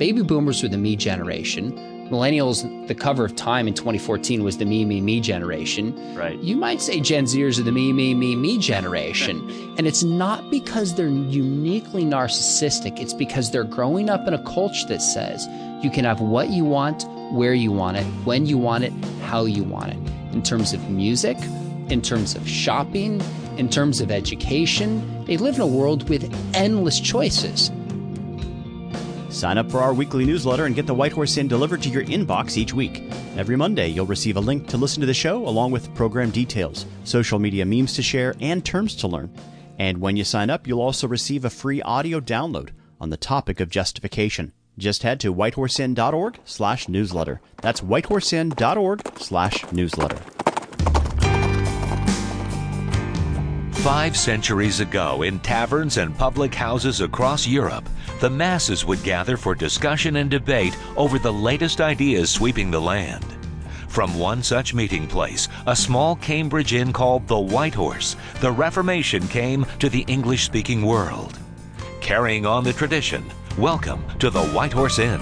baby boomers were the me generation. Millennials, the cover of Time in 2014 was the me, me, me generation. Right. You might say Gen Zers are the me, me, me, me generation. and it's not because they're uniquely narcissistic, it's because they're growing up in a culture that says you can have what you want, where you want it, when you want it, how you want it. In terms of music, in terms of shopping, in terms of education, they live in a world with endless choices. Sign up for our weekly newsletter and get the White Horse Inn delivered to your inbox each week. Every Monday, you'll receive a link to listen to the show along with program details, social media memes to share, and terms to learn. And when you sign up, you'll also receive a free audio download on the topic of justification. Just head to whitehorseinn.org slash newsletter. That's whitehorseinn.org slash newsletter. Five centuries ago, in taverns and public houses across Europe, the masses would gather for discussion and debate over the latest ideas sweeping the land. From one such meeting place, a small Cambridge inn called the White Horse, the Reformation came to the English speaking world. Carrying on the tradition, welcome to the White Horse Inn.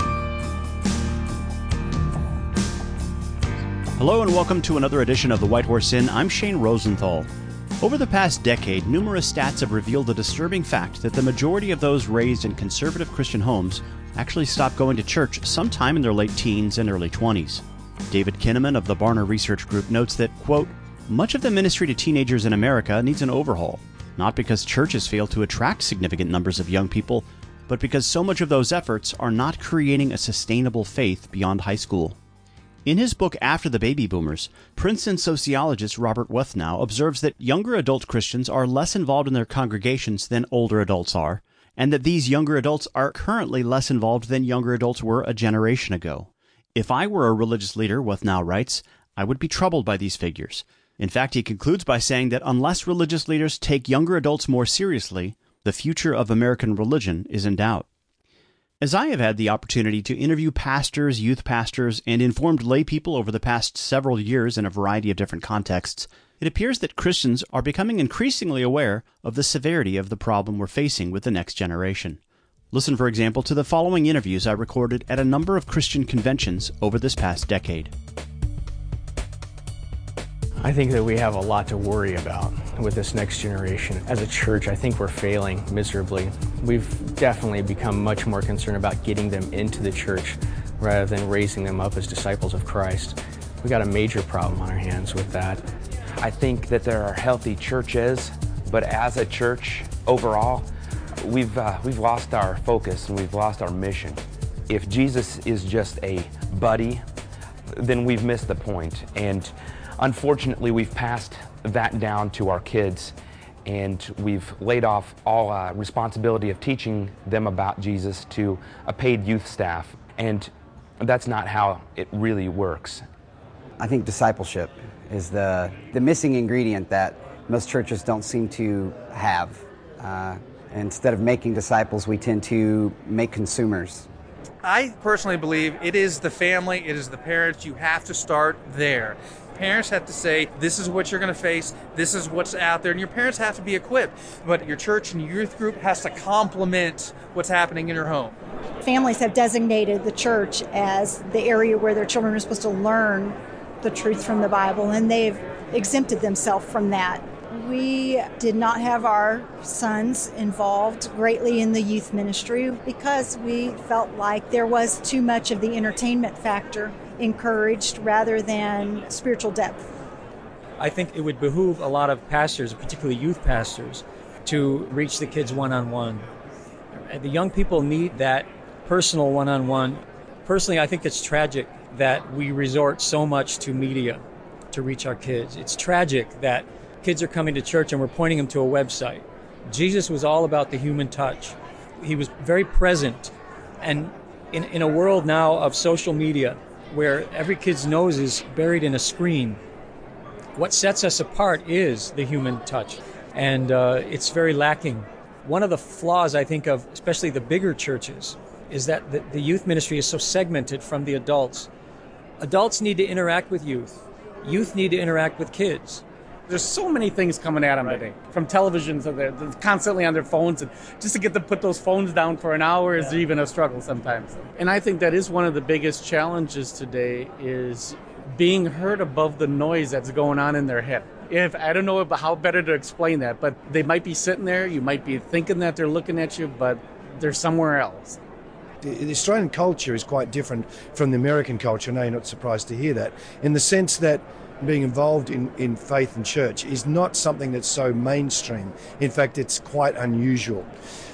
Hello and welcome to another edition of the White Horse Inn. I'm Shane Rosenthal. Over the past decade, numerous stats have revealed the disturbing fact that the majority of those raised in conservative Christian homes actually stopped going to church sometime in their late teens and early 20s. David Kinnaman of the Barna Research Group notes that, quote, much of the ministry to teenagers in America needs an overhaul, not because churches fail to attract significant numbers of young people, but because so much of those efforts are not creating a sustainable faith beyond high school. In his book After the Baby Boomers, Princeton sociologist Robert Wuthnow observes that younger adult Christians are less involved in their congregations than older adults are, and that these younger adults are currently less involved than younger adults were a generation ago. If I were a religious leader, Wuthnow writes, I would be troubled by these figures. In fact, he concludes by saying that unless religious leaders take younger adults more seriously, the future of American religion is in doubt. As I have had the opportunity to interview pastors, youth pastors, and informed lay people over the past several years in a variety of different contexts, it appears that Christians are becoming increasingly aware of the severity of the problem we're facing with the next generation. Listen, for example, to the following interviews I recorded at a number of Christian conventions over this past decade. I think that we have a lot to worry about with this next generation. As a church, I think we're failing miserably. We've definitely become much more concerned about getting them into the church rather than raising them up as disciples of Christ. We got a major problem on our hands with that. I think that there are healthy churches, but as a church overall, we've uh, we've lost our focus and we've lost our mission. If Jesus is just a buddy, then we've missed the point. And unfortunately, we've passed that down to our kids and we've laid off all uh, responsibility of teaching them about Jesus to a paid youth staff. And that's not how it really works. I think discipleship is the, the missing ingredient that most churches don't seem to have. Uh, instead of making disciples, we tend to make consumers. I personally believe it is the family, it is the parents. You have to start there. Parents have to say, this is what you're going to face, this is what's out there, and your parents have to be equipped. But your church and youth group has to complement what's happening in your home. Families have designated the church as the area where their children are supposed to learn the truth from the Bible, and they've exempted themselves from that. We did not have our sons involved greatly in the youth ministry because we felt like there was too much of the entertainment factor encouraged rather than spiritual depth. I think it would behoove a lot of pastors, particularly youth pastors, to reach the kids one on one. The young people need that personal one on one. Personally, I think it's tragic that we resort so much to media to reach our kids. It's tragic that kids are coming to church and we're pointing them to a website. Jesus was all about the human touch. He was very present. And in, in a world now of social media, where every kid's nose is buried in a screen, what sets us apart is the human touch. And uh, it's very lacking. One of the flaws, I think, of especially the bigger churches is that the, the youth ministry is so segmented from the adults. Adults need to interact with youth, youth need to interact with kids. There's so many things coming at them right. today, from televisions, so they're constantly on their phones, and just to get them to put those phones down for an hour is even a struggle sometimes. And I think that is one of the biggest challenges today is being heard above the noise that's going on in their head. If I don't know how better to explain that, but they might be sitting there, you might be thinking that they're looking at you, but they're somewhere else. The Australian culture is quite different from the American culture. I know you're not surprised to hear that, in the sense that being involved in, in faith and church is not something that's so mainstream. In fact, it's quite unusual.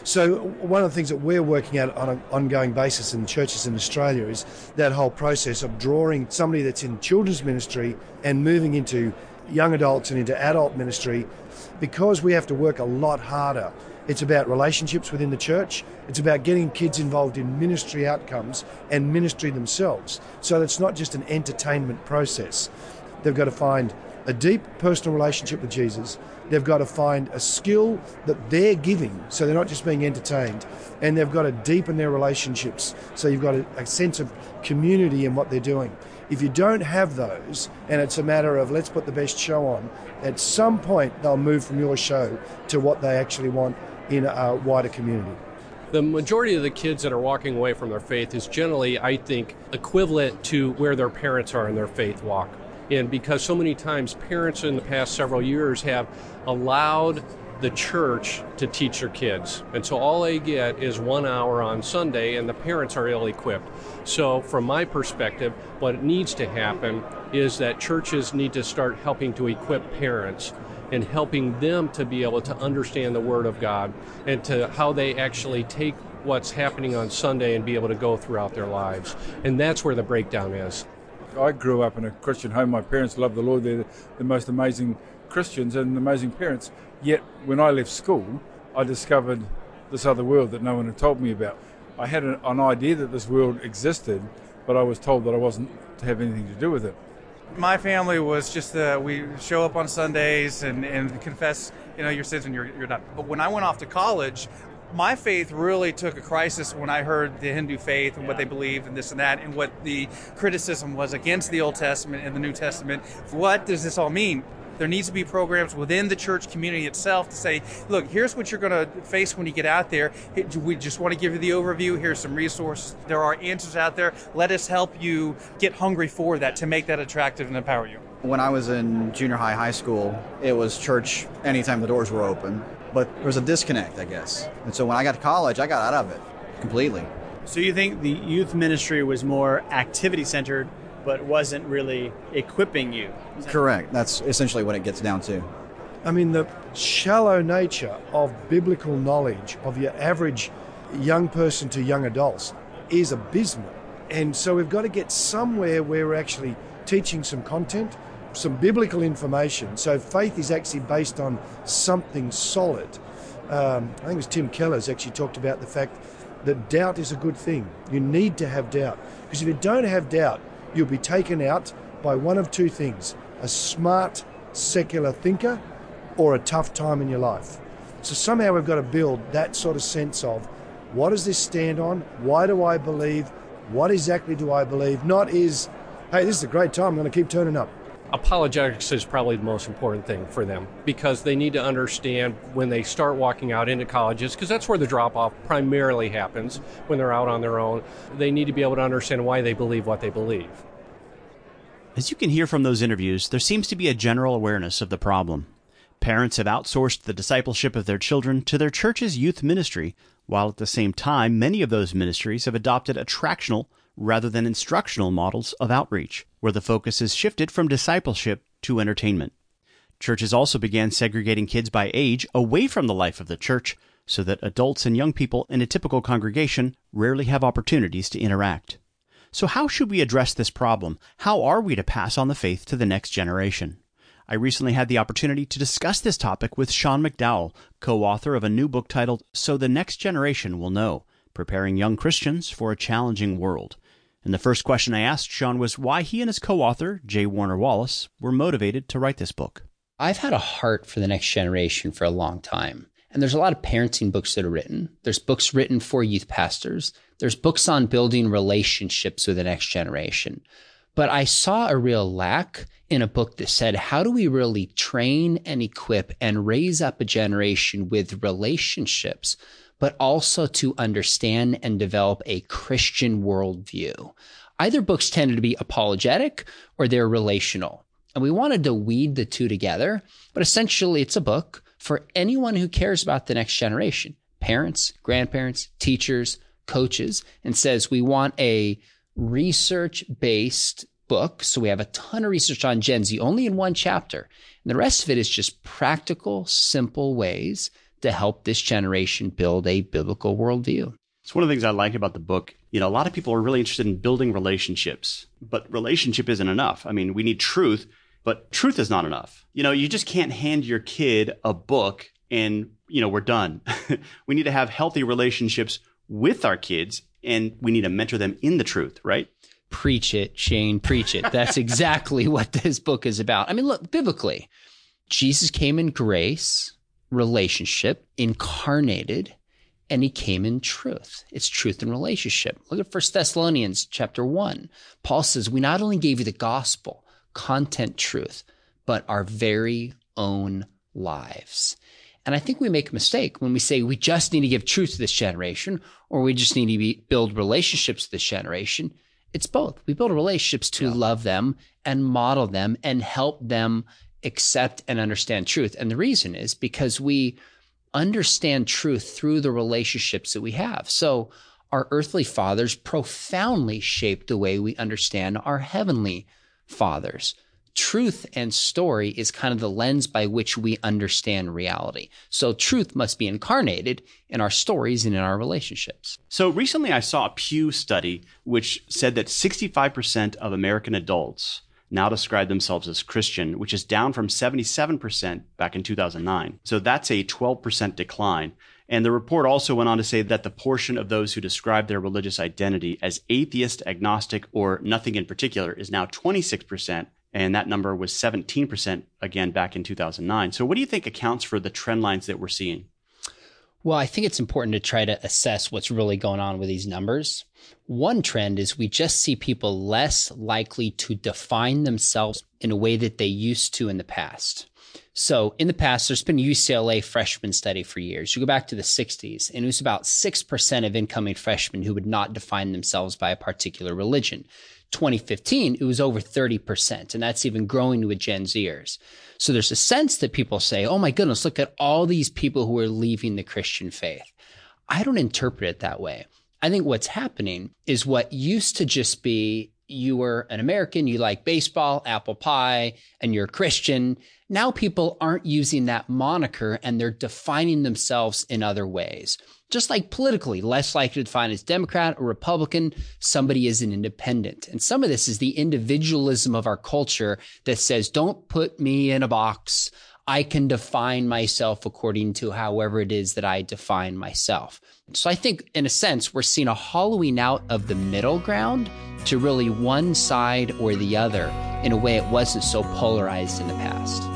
So, one of the things that we're working at on an ongoing basis in churches in Australia is that whole process of drawing somebody that's in children's ministry and moving into young adults and into adult ministry because we have to work a lot harder it's about relationships within the church. It's about getting kids involved in ministry outcomes and ministry themselves. So it's not just an entertainment process. They've got to find a deep personal relationship with Jesus. They've got to find a skill that they're giving, so they're not just being entertained. And they've got to deepen their relationships, so you've got a, a sense of community in what they're doing. If you don't have those, and it's a matter of let's put the best show on, at some point they'll move from your show to what they actually want in a wider community. The majority of the kids that are walking away from their faith is generally, I think, equivalent to where their parents are in their faith walk. And because so many times parents in the past several years have allowed the church to teach their kids. And so all they get is one hour on Sunday, and the parents are ill equipped. So, from my perspective, what needs to happen is that churches need to start helping to equip parents and helping them to be able to understand the Word of God and to how they actually take what's happening on Sunday and be able to go throughout their lives. And that's where the breakdown is. I grew up in a Christian home. My parents loved the Lord. They're the most amazing Christians and amazing parents. Yet, when I left school, I discovered this other world that no one had told me about. I had an, idea that this world existed, but I was told that I wasn't to have anything to do with it my family was just uh, we show up on Sundays and, and confess you know your sins and you're, you're done. But when I went off to college, my faith really took a crisis when I heard the Hindu faith and what they believed and this and that and what the criticism was against the Old Testament and the New Testament. What does this all mean? There needs to be programs within the church community itself to say, look, here's what you're going to face when you get out there. We just want to give you the overview. Here's some resources. There are answers out there. Let us help you get hungry for that to make that attractive and empower you. When I was in junior high, high school, it was church anytime the doors were open. But there was a disconnect, I guess. And so when I got to college, I got out of it completely. So you think the youth ministry was more activity centered but wasn't really equipping you. Correct. That's essentially what it gets down to. I mean, the shallow nature of biblical knowledge of your average young person to young adults is abysmal. And so we've got to get somewhere where we're actually teaching some content, some biblical information. So faith is actually based on something solid. Um, I think it was Tim Keller's actually talked about the fact that doubt is a good thing. You need to have doubt. Because if you don't have doubt, you'll be taken out by one of two things a smart secular thinker or a tough time in your life. So somehow we've got to build that sort of sense of what does this stand on? Why do I believe? What exactly do I believe? Not is, hey, this is a great time, I'm going to keep turning up. Apologetics is probably the most important thing for them because they need to understand when they start walking out into colleges, because that's where the drop off primarily happens when they're out on their own. They need to be able to understand why they believe what they believe. As you can hear from those interviews, there seems to be a general awareness of the problem. Parents have outsourced the discipleship of their children to their church's youth ministry, while at the same time, many of those ministries have adopted attractional rather than instructional models of outreach, where the focus has shifted from discipleship to entertainment. Churches also began segregating kids by age away from the life of the church so that adults and young people in a typical congregation rarely have opportunities to interact. So, how should we address this problem? How are we to pass on the faith to the next generation? I recently had the opportunity to discuss this topic with Sean McDowell, co author of a new book titled So the Next Generation Will Know Preparing Young Christians for a Challenging World. And the first question I asked Sean was why he and his co author, J. Warner Wallace, were motivated to write this book. I've had a heart for the next generation for a long time. And there's a lot of parenting books that are written. There's books written for youth pastors. There's books on building relationships with the next generation. But I saw a real lack in a book that said, how do we really train and equip and raise up a generation with relationships, but also to understand and develop a Christian worldview? Either books tended to be apologetic or they're relational. And we wanted to weed the two together, but essentially it's a book for anyone who cares about the next generation parents, grandparents, teachers, coaches, and says we want a research based book. So we have a ton of research on Gen Z only in one chapter. And the rest of it is just practical, simple ways to help this generation build a biblical worldview. It's one of the things I like about the book. You know, a lot of people are really interested in building relationships, but relationship isn't enough. I mean, we need truth, but truth is not enough. You know, you just can't hand your kid a book and, you know, we're done. we need to have healthy relationships with our kids and we need to mentor them in the truth, right? Preach it, Shane, preach it. That's exactly what this book is about. I mean, look, biblically, Jesus came in grace, relationship, incarnated, and he came in truth. It's truth and relationship. Look at First Thessalonians chapter 1. Paul says, We not only gave you the gospel, content, truth, but our very own lives. And I think we make a mistake when we say we just need to give truth to this generation or we just need to be, build relationships to this generation. It's both. We build relationships to yeah. love them and model them and help them accept and understand truth. And the reason is because we understand truth through the relationships that we have. So our earthly fathers profoundly shaped the way we understand our heavenly fathers truth and story is kind of the lens by which we understand reality. So truth must be incarnated in our stories and in our relationships. So recently I saw a Pew study which said that 65% of American adults now describe themselves as Christian, which is down from 77% back in 2009. So that's a 12% decline. And the report also went on to say that the portion of those who describe their religious identity as atheist, agnostic, or nothing in particular is now 26%, and that number was 17% again back in 2009. So, what do you think accounts for the trend lines that we're seeing? Well, I think it's important to try to assess what's really going on with these numbers. One trend is we just see people less likely to define themselves in a way that they used to in the past. So in the past, there's been UCLA freshman study for years. You go back to the 60s, and it was about 6% of incoming freshmen who would not define themselves by a particular religion. 2015, it was over 30%, and that's even growing with Gen Zers. So there's a sense that people say, oh my goodness, look at all these people who are leaving the Christian faith. I don't interpret it that way. I think what's happening is what used to just be you were an American, you like baseball, apple pie, and you're a Christian. Now people aren't using that moniker and they're defining themselves in other ways. Just like politically, less likely to define as Democrat or Republican, somebody is an independent. And some of this is the individualism of our culture that says, don't put me in a box. I can define myself according to however it is that I define myself. So I think, in a sense, we're seeing a hollowing out of the middle ground to really one side or the other in a way it wasn't so polarized in the past.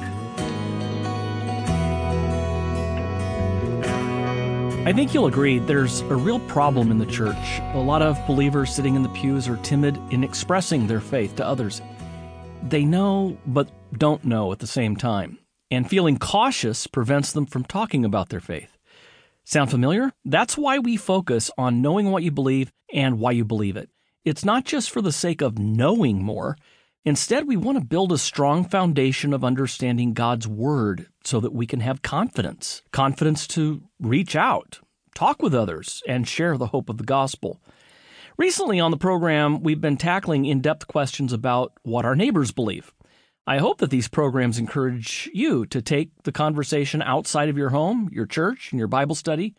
I think you'll agree there's a real problem in the church. A lot of believers sitting in the pews are timid in expressing their faith to others. They know, but don't know at the same time. And feeling cautious prevents them from talking about their faith. Sound familiar? That's why we focus on knowing what you believe and why you believe it. It's not just for the sake of knowing more. Instead, we want to build a strong foundation of understanding God's Word so that we can have confidence confidence to reach out, talk with others, and share the hope of the gospel. Recently on the program, we've been tackling in depth questions about what our neighbors believe. I hope that these programs encourage you to take the conversation outside of your home, your church, and your Bible study.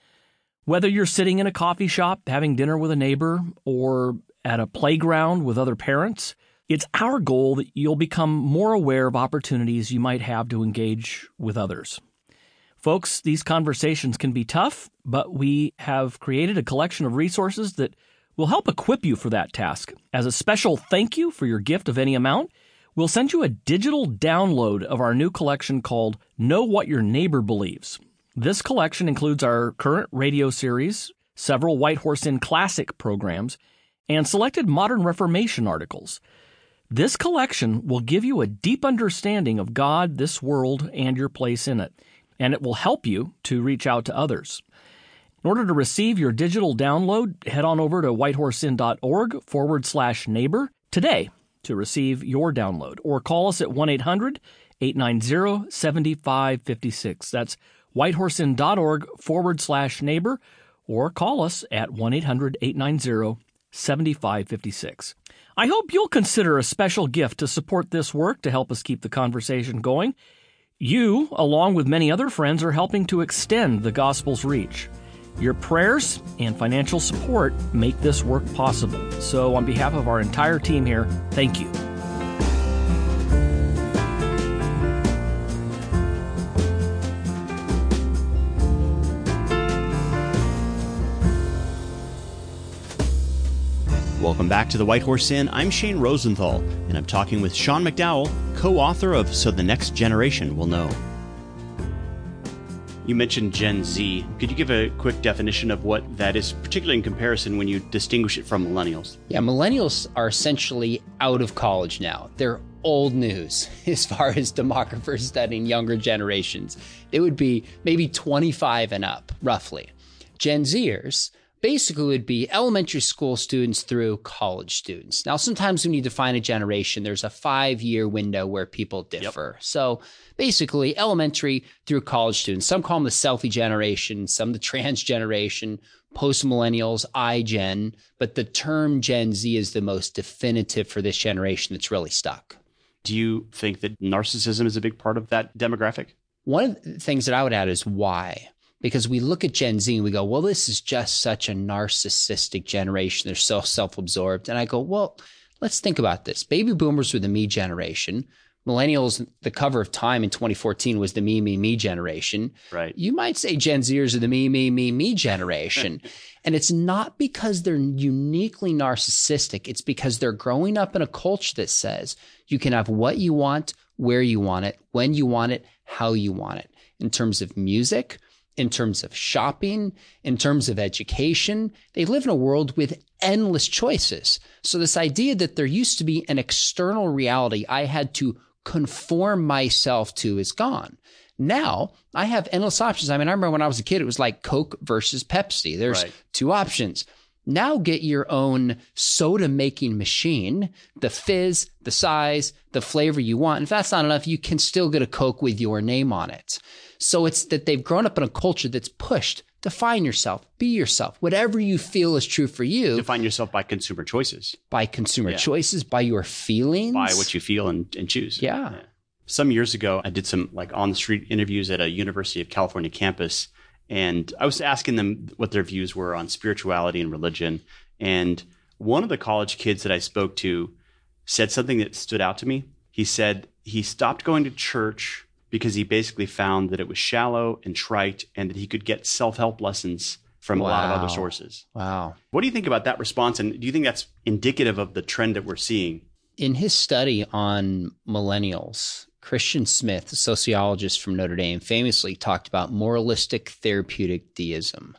Whether you're sitting in a coffee shop having dinner with a neighbor or at a playground with other parents, it's our goal that you'll become more aware of opportunities you might have to engage with others. Folks, these conversations can be tough, but we have created a collection of resources that will help equip you for that task. As a special thank you for your gift of any amount, We'll send you a digital download of our new collection called Know What Your Neighbor Believes. This collection includes our current radio series, several White Horse Inn classic programs, and selected modern Reformation articles. This collection will give you a deep understanding of God, this world, and your place in it, and it will help you to reach out to others. In order to receive your digital download, head on over to whitehorseinn.org forward slash neighbor today to receive your download, or call us at 1 800 890 7556. That's whitehorseinn.org forward slash neighbor, or call us at 1 800 890 7556. I hope you'll consider a special gift to support this work to help us keep the conversation going. You, along with many other friends, are helping to extend the gospel's reach. Your prayers and financial support make this work possible. So, on behalf of our entire team here, thank you. Welcome back to the White Horse Inn. I'm Shane Rosenthal, and I'm talking with Sean McDowell, co author of So the Next Generation Will Know. You mentioned Gen Z. Could you give a quick definition of what that is, particularly in comparison when you distinguish it from millennials? Yeah, millennials are essentially out of college now. They're old news as far as demographers studying younger generations. It would be maybe 25 and up, roughly. Gen Zers basically would be elementary school students through college students. Now, sometimes when you define a generation, there's a five year window where people differ. Yep. So basically, elementary through college students. Some call them the selfie generation, some the trans generation, post millennials, iGen. But the term Gen Z is the most definitive for this generation that's really stuck. Do you think that narcissism is a big part of that demographic? One of the things that I would add is why because we look at Gen Z and we go, well, this is just such a narcissistic generation. They're so self absorbed. And I go, well, let's think about this. Baby boomers were the me generation. Millennials, the cover of Time in 2014 was the me, me, me generation. Right. You might say Gen Zers are the me, me, me, me generation. and it's not because they're uniquely narcissistic. It's because they're growing up in a culture that says you can have what you want, where you want it, when you want it, how you want it. In terms of music, in terms of shopping, in terms of education. They live in a world with endless choices. So this idea that there used to be an external reality I had to conform myself to is gone. Now I have endless options. I mean, I remember when I was a kid, it was like Coke versus Pepsi. There's right. two options. Now get your own soda making machine, the fizz, the size, the flavor you want. And if that's not enough, you can still get a Coke with your name on it. So it's that they've grown up in a culture that's pushed define yourself, be yourself, whatever you feel is true for you. Define yourself by consumer choices. By consumer yeah. choices, by your feelings. By what you feel and, and choose. Yeah. yeah. Some years ago, I did some like on the street interviews at a University of California campus. And I was asking them what their views were on spirituality and religion. And one of the college kids that I spoke to said something that stood out to me. He said he stopped going to church because he basically found that it was shallow and trite and that he could get self help lessons from wow. a lot of other sources. Wow. What do you think about that response? And do you think that's indicative of the trend that we're seeing? In his study on millennials, Christian Smith, a sociologist from Notre Dame, famously talked about moralistic therapeutic deism.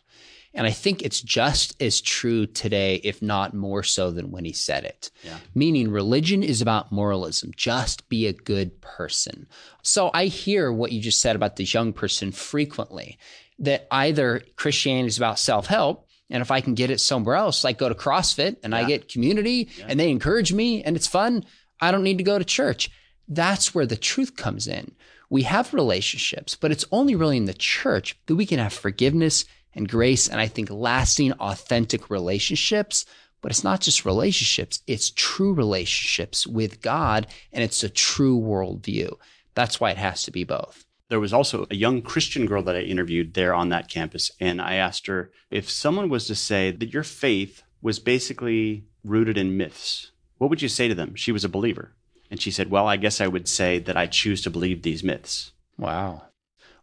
And I think it's just as true today, if not more so than when he said it. Yeah. Meaning, religion is about moralism. Just be a good person. So I hear what you just said about this young person frequently that either Christianity is about self help, and if I can get it somewhere else, like go to CrossFit and yeah. I get community yeah. and they encourage me and it's fun, I don't need to go to church. That's where the truth comes in. We have relationships, but it's only really in the church that we can have forgiveness and grace and I think lasting, authentic relationships. But it's not just relationships, it's true relationships with God and it's a true worldview. That's why it has to be both. There was also a young Christian girl that I interviewed there on that campus. And I asked her if someone was to say that your faith was basically rooted in myths, what would you say to them? She was a believer. And she said, Well, I guess I would say that I choose to believe these myths. Wow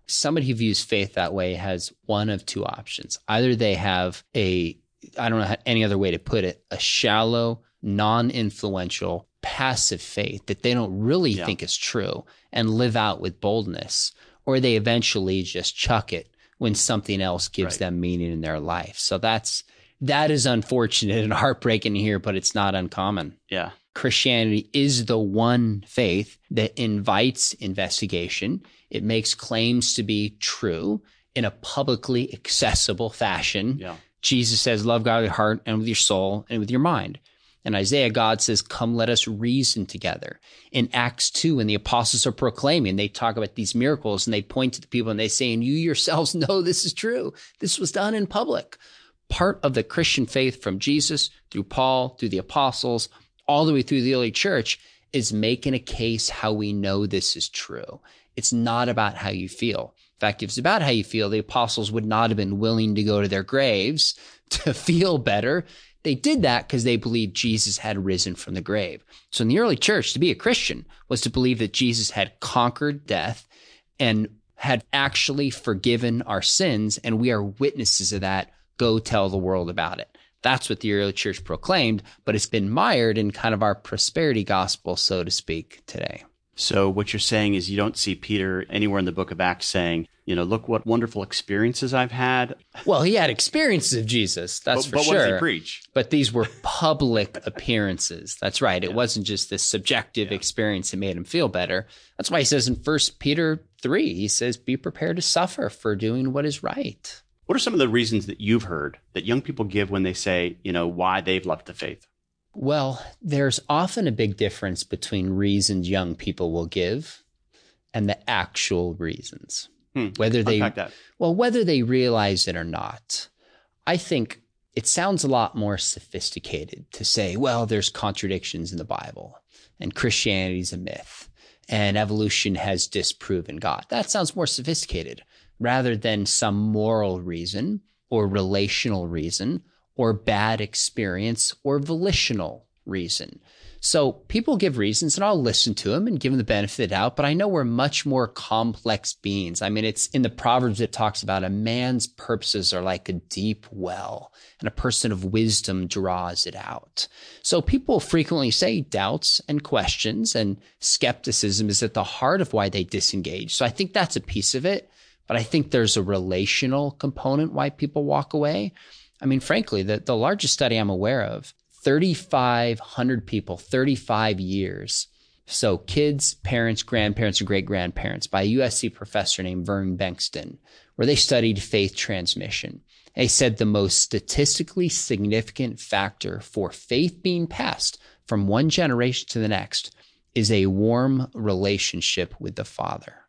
somebody who views faith that way has one of two options. Either they have a, I don't know any other way to put it, a shallow, non influential, passive faith that they don't really yeah. think is true and live out with boldness, or they eventually just chuck it when something else gives right. them meaning in their life. So that's, that is unfortunate and heartbreaking here, but it's not uncommon. Yeah. Christianity is the one faith that invites investigation. It makes claims to be true in a publicly accessible fashion. Yeah. Jesus says, Love God with your heart and with your soul and with your mind. In Isaiah, God says, Come, let us reason together. In Acts 2, when the apostles are proclaiming, they talk about these miracles and they point to the people and they say, And you yourselves know this is true. This was done in public. Part of the Christian faith from Jesus through Paul, through the apostles, all the way through the early church is making a case how we know this is true. It's not about how you feel. In fact, if it's about how you feel, the apostles would not have been willing to go to their graves to feel better. They did that because they believed Jesus had risen from the grave. So in the early church, to be a Christian was to believe that Jesus had conquered death and had actually forgiven our sins. And we are witnesses of that. Go tell the world about it. That's what the early church proclaimed, but it's been mired in kind of our prosperity gospel, so to speak, today. So what you're saying is you don't see Peter anywhere in the book of Acts saying, you know, look what wonderful experiences I've had. Well, he had experiences of Jesus, that's but, for but sure. What does he preach? But these were public appearances. That's right. It wasn't just this subjective experience that made him feel better. That's why he says in First Peter 3, he says, be prepared to suffer for doing what is right. What are some of the reasons that you've heard that young people give when they say, you know, why they've left the faith? Well, there's often a big difference between reasons young people will give and the actual reasons. Hmm. Whether they that. well, whether they realize it or not. I think it sounds a lot more sophisticated to say, well, there's contradictions in the Bible and Christianity is a myth and evolution has disproven God. That sounds more sophisticated rather than some moral reason or relational reason or bad experience or volitional reason. So people give reasons and I'll listen to them and give them the benefit of the doubt, but I know we're much more complex beings. I mean, it's in the Proverbs it talks about a man's purposes are like a deep well and a person of wisdom draws it out. So people frequently say doubts and questions and skepticism is at the heart of why they disengage. So I think that's a piece of it, but I think there's a relational component why people walk away. I mean, frankly, the, the largest study I'm aware of 3,500 people, 35 years. So kids, parents, grandparents, and great grandparents by a USC professor named Vern Bengtson, where they studied faith transmission. They said the most statistically significant factor for faith being passed from one generation to the next is a warm relationship with the Father.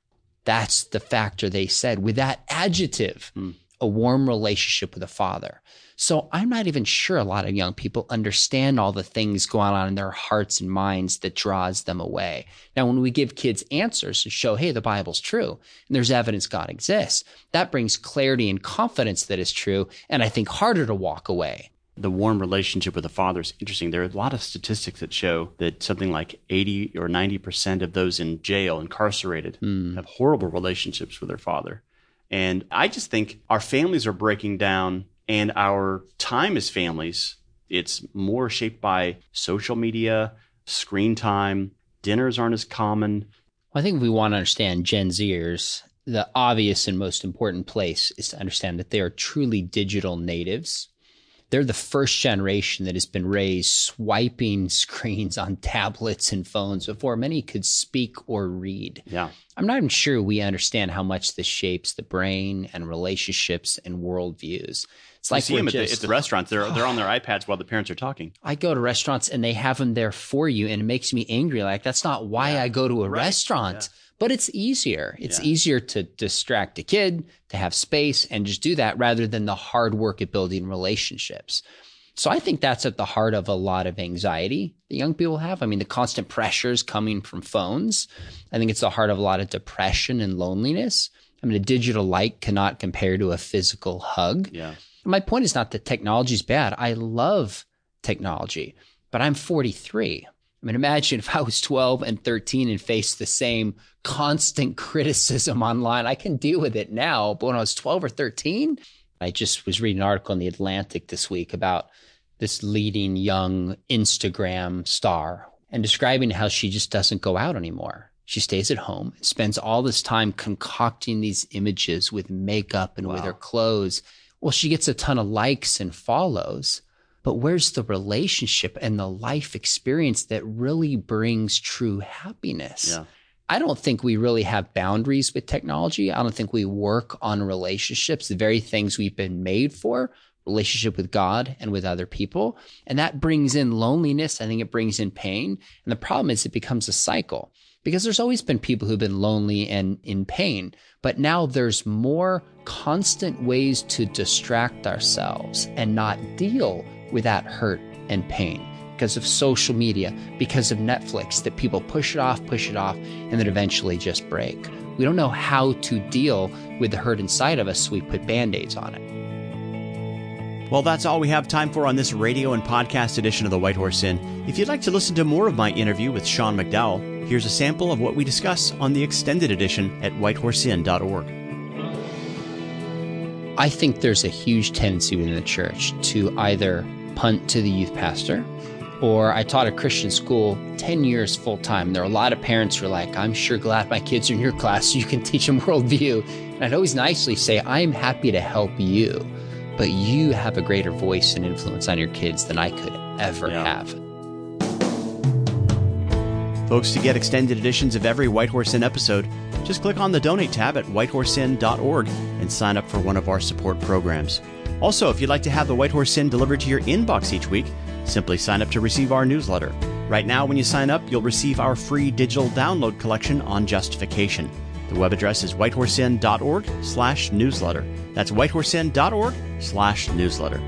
That's the factor they said with that adjective, hmm. a warm relationship with a Father. So I'm not even sure a lot of young people understand all the things going on in their hearts and minds that draws them away. Now, when we give kids answers and show, hey, the Bible's true and there's evidence God exists, that brings clarity and confidence that is true. And I think harder to walk away. The warm relationship with the father is interesting. There are a lot of statistics that show that something like 80 or 90% of those in jail, incarcerated, hmm. have horrible relationships with their father. And I just think our families are breaking down and our time as families, it's more shaped by social media, screen time, dinners aren't as common. I think if we want to understand Gen Zers, the obvious and most important place is to understand that they are truly digital natives. They're the first generation that has been raised swiping screens on tablets and phones before many could speak or read. Yeah. I'm not even sure we understand how much this shapes the brain and relationships and worldviews. It's like you see we're them at the, at the restaurants. They're, they're on their iPads while the parents are talking. I go to restaurants and they have them there for you, and it makes me angry. Like that's not why I go to a restaurant. But it's easier. It's easier to distract a kid, to have space, and just do that rather than the hard work at building relationships. So I think that's at the heart of a lot of anxiety that young people have. I mean, the constant pressures coming from phones. I think it's the heart of a lot of depression and loneliness. I mean, a digital like cannot compare to a physical hug. Yeah. My point is not that technology is bad. I love technology, but I'm 43. I mean, imagine if I was 12 and 13 and faced the same constant criticism online. I can deal with it now, but when I was 12 or 13, I just was reading an article in the Atlantic this week about this leading young Instagram star and describing how she just doesn't go out anymore. She stays at home and spends all this time concocting these images with makeup and with her clothes. Well, she gets a ton of likes and follows, but where's the relationship and the life experience that really brings true happiness? Yeah. I don't think we really have boundaries with technology. I don't think we work on relationships, the very things we've been made for relationship with God and with other people. And that brings in loneliness. I think it brings in pain. And the problem is it becomes a cycle because there's always been people who've been lonely and in pain. But now there's more constant ways to distract ourselves and not deal with that hurt and pain because of social media, because of Netflix, that people push it off, push it off, and then eventually just break. We don't know how to deal with the hurt inside of us, so we put band aids on it. Well, that's all we have time for on this radio and podcast edition of the White Horse Inn. If you'd like to listen to more of my interview with Sean McDowell, here's a sample of what we discuss on the extended edition at whitehorseinn.org. I think there's a huge tendency within the church to either punt to the youth pastor or I taught a Christian school 10 years full time. There are a lot of parents who are like, I'm sure glad my kids are in your class so you can teach them worldview. And I'd always nicely say, I am happy to help you, but you have a greater voice and influence on your kids than I could ever yeah. have. Folks, to get extended editions of every White Horse Inn episode, just click on the donate tab at whitehorseinn.org and sign up for one of our support programs. Also, if you'd like to have the White Horse Inn delivered to your inbox each week, Simply sign up to receive our newsletter. Right now, when you sign up, you'll receive our free digital download collection on justification. The web address is whitehorseinn.org slash newsletter. That's whitehorseinn.org slash newsletter.